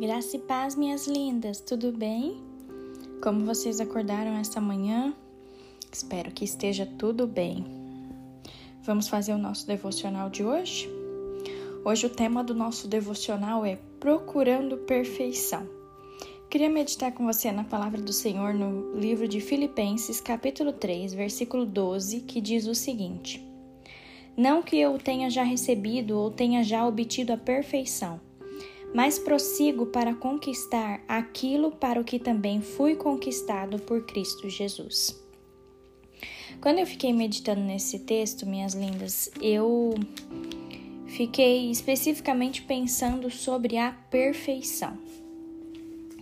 Graça e paz, minhas lindas, tudo bem? Como vocês acordaram esta manhã? Espero que esteja tudo bem. Vamos fazer o nosso devocional de hoje? Hoje o tema do nosso devocional é Procurando Perfeição. Queria meditar com você na palavra do Senhor no livro de Filipenses, capítulo 3, versículo 12, que diz o seguinte: Não que eu tenha já recebido ou tenha já obtido a perfeição mas prossigo para conquistar aquilo para o que também fui conquistado por Cristo Jesus. Quando eu fiquei meditando nesse texto, minhas lindas, eu fiquei especificamente pensando sobre a perfeição.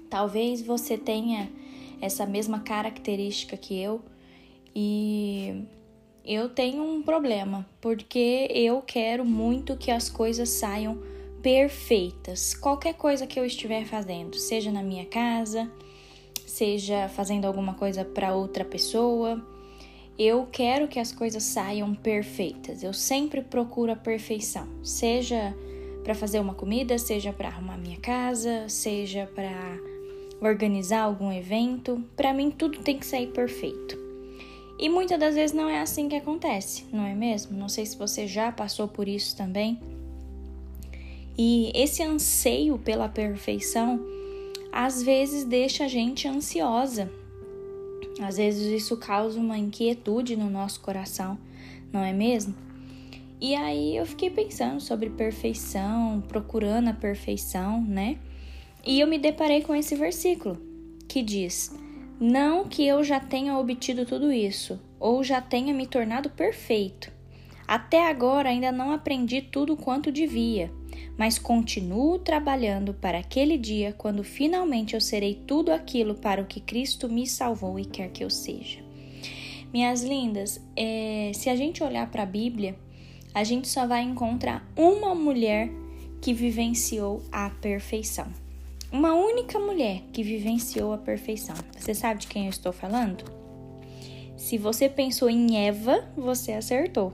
Talvez você tenha essa mesma característica que eu e eu tenho um problema, porque eu quero muito que as coisas saiam perfeitas. Qualquer coisa que eu estiver fazendo, seja na minha casa, seja fazendo alguma coisa para outra pessoa, eu quero que as coisas saiam perfeitas. Eu sempre procuro a perfeição, seja para fazer uma comida, seja para arrumar minha casa, seja para organizar algum evento. Para mim tudo tem que sair perfeito. E muitas das vezes não é assim que acontece, não é mesmo? Não sei se você já passou por isso também. E esse anseio pela perfeição às vezes deixa a gente ansiosa. Às vezes isso causa uma inquietude no nosso coração, não é mesmo? E aí eu fiquei pensando sobre perfeição, procurando a perfeição, né? E eu me deparei com esse versículo que diz: Não que eu já tenha obtido tudo isso, ou já tenha me tornado perfeito. Até agora ainda não aprendi tudo quanto devia mas continuo trabalhando para aquele dia quando finalmente eu serei tudo aquilo para o que Cristo me salvou e quer que eu seja. Minhas lindas, é, se a gente olhar para a Bíblia, a gente só vai encontrar uma mulher que vivenciou a perfeição. Uma única mulher que vivenciou a perfeição. Você sabe de quem eu estou falando? Se você pensou em Eva, você acertou.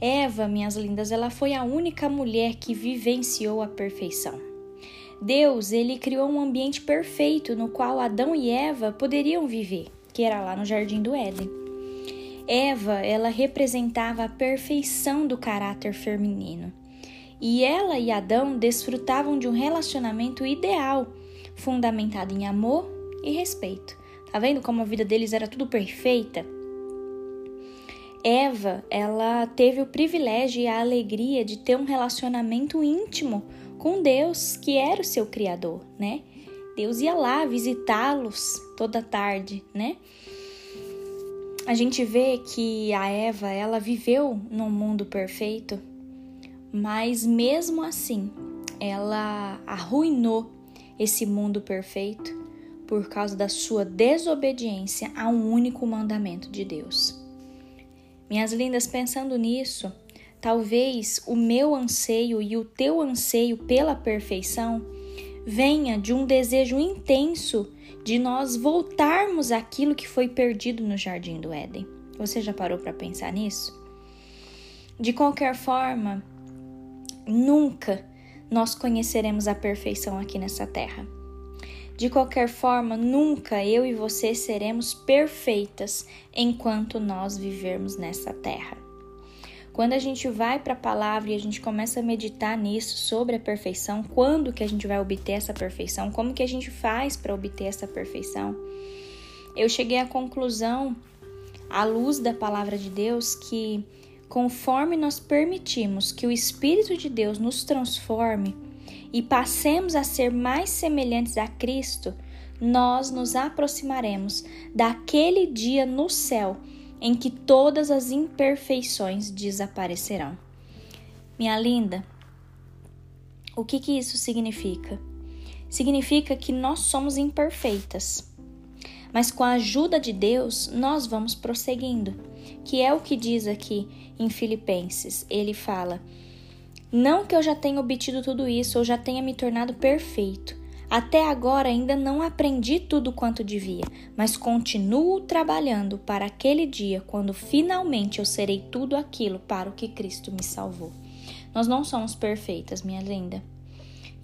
Eva, minhas lindas, ela foi a única mulher que vivenciou a perfeição. Deus, ele criou um ambiente perfeito no qual Adão e Eva poderiam viver, que era lá no jardim do Éden. Eva, ela representava a perfeição do caráter feminino. E ela e Adão desfrutavam de um relacionamento ideal, fundamentado em amor e respeito. Tá vendo como a vida deles era tudo perfeita? Eva, ela teve o privilégio e a alegria de ter um relacionamento íntimo com Deus, que era o seu criador, né? Deus ia lá visitá-los toda tarde, né? A gente vê que a Eva, ela viveu num mundo perfeito, mas mesmo assim, ela arruinou esse mundo perfeito por causa da sua desobediência a um único mandamento de Deus. Minhas lindas, pensando nisso, talvez o meu anseio e o teu anseio pela perfeição venha de um desejo intenso de nós voltarmos àquilo que foi perdido no jardim do Éden. Você já parou para pensar nisso? De qualquer forma, nunca nós conheceremos a perfeição aqui nessa terra. De qualquer forma, nunca eu e você seremos perfeitas enquanto nós vivermos nessa terra. Quando a gente vai para a palavra e a gente começa a meditar nisso sobre a perfeição, quando que a gente vai obter essa perfeição, como que a gente faz para obter essa perfeição, eu cheguei à conclusão, à luz da palavra de Deus, que conforme nós permitimos que o Espírito de Deus nos transforme, e passemos a ser mais semelhantes a Cristo, nós nos aproximaremos daquele dia no céu em que todas as imperfeições desaparecerão. Minha linda, o que, que isso significa? Significa que nós somos imperfeitas, mas com a ajuda de Deus nós vamos prosseguindo, que é o que diz aqui em Filipenses. Ele fala não que eu já tenha obtido tudo isso ou já tenha me tornado perfeito. Até agora ainda não aprendi tudo quanto devia, mas continuo trabalhando para aquele dia quando finalmente eu serei tudo aquilo para o que Cristo me salvou. Nós não somos perfeitas, minha linda.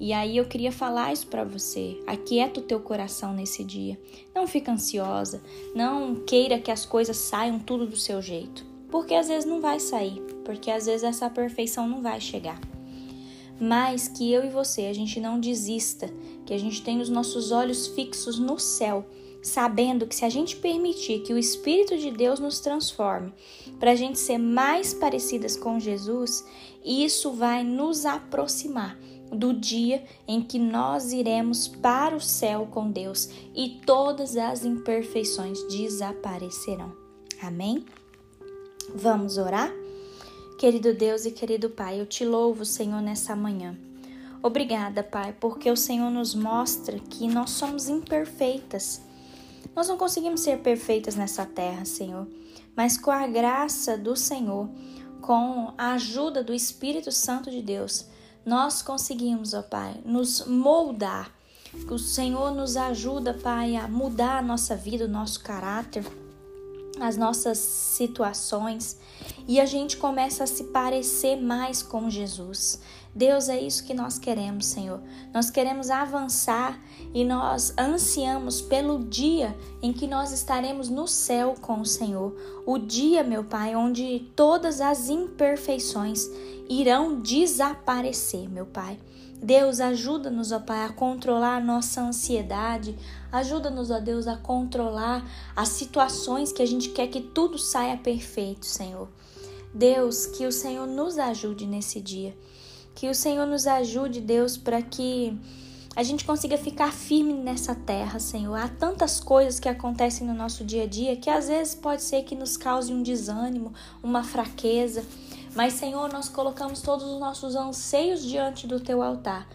E aí eu queria falar isso para você. Aquieta o teu coração nesse dia. Não fica ansiosa, não queira que as coisas saiam tudo do seu jeito, porque às vezes não vai sair, porque às vezes essa perfeição não vai chegar. Mas que eu e você a gente não desista, que a gente tenha os nossos olhos fixos no céu, sabendo que se a gente permitir que o Espírito de Deus nos transforme, para a gente ser mais parecidas com Jesus, isso vai nos aproximar do dia em que nós iremos para o céu com Deus e todas as imperfeições desaparecerão. Amém? Vamos orar? Querido Deus e querido Pai, eu te louvo, Senhor, nessa manhã. Obrigada, Pai, porque o Senhor nos mostra que nós somos imperfeitas. Nós não conseguimos ser perfeitas nessa terra, Senhor, mas com a graça do Senhor, com a ajuda do Espírito Santo de Deus, nós conseguimos, ó Pai, nos moldar. O Senhor nos ajuda, Pai, a mudar a nossa vida, o nosso caráter, as nossas situações e a gente começa a se parecer mais com Jesus. Deus, é isso que nós queremos, Senhor. Nós queremos avançar e nós ansiamos pelo dia em que nós estaremos no céu com o Senhor. O dia, meu Pai, onde todas as imperfeições irão desaparecer, meu Pai. Deus, ajuda-nos, ó Pai, a controlar a nossa ansiedade. Ajuda-nos, ó Deus, a controlar as situações que a gente quer que tudo saia perfeito, Senhor. Deus, que o Senhor nos ajude nesse dia. Que o Senhor nos ajude, Deus, para que a gente consiga ficar firme nessa terra, Senhor. Há tantas coisas que acontecem no nosso dia a dia que às vezes pode ser que nos cause um desânimo, uma fraqueza. Mas, Senhor, nós colocamos todos os nossos anseios diante do teu altar,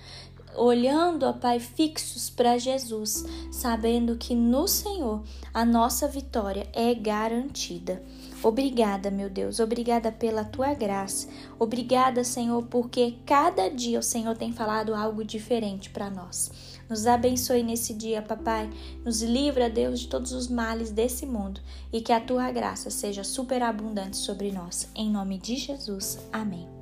olhando, ó Pai, fixos para Jesus, sabendo que no Senhor a nossa vitória é garantida. Obrigada, meu Deus, obrigada pela tua graça. Obrigada, Senhor, porque cada dia o Senhor tem falado algo diferente para nós. Nos abençoe nesse dia, papai. Nos livra, Deus, de todos os males desse mundo e que a tua graça seja superabundante sobre nós. Em nome de Jesus. Amém.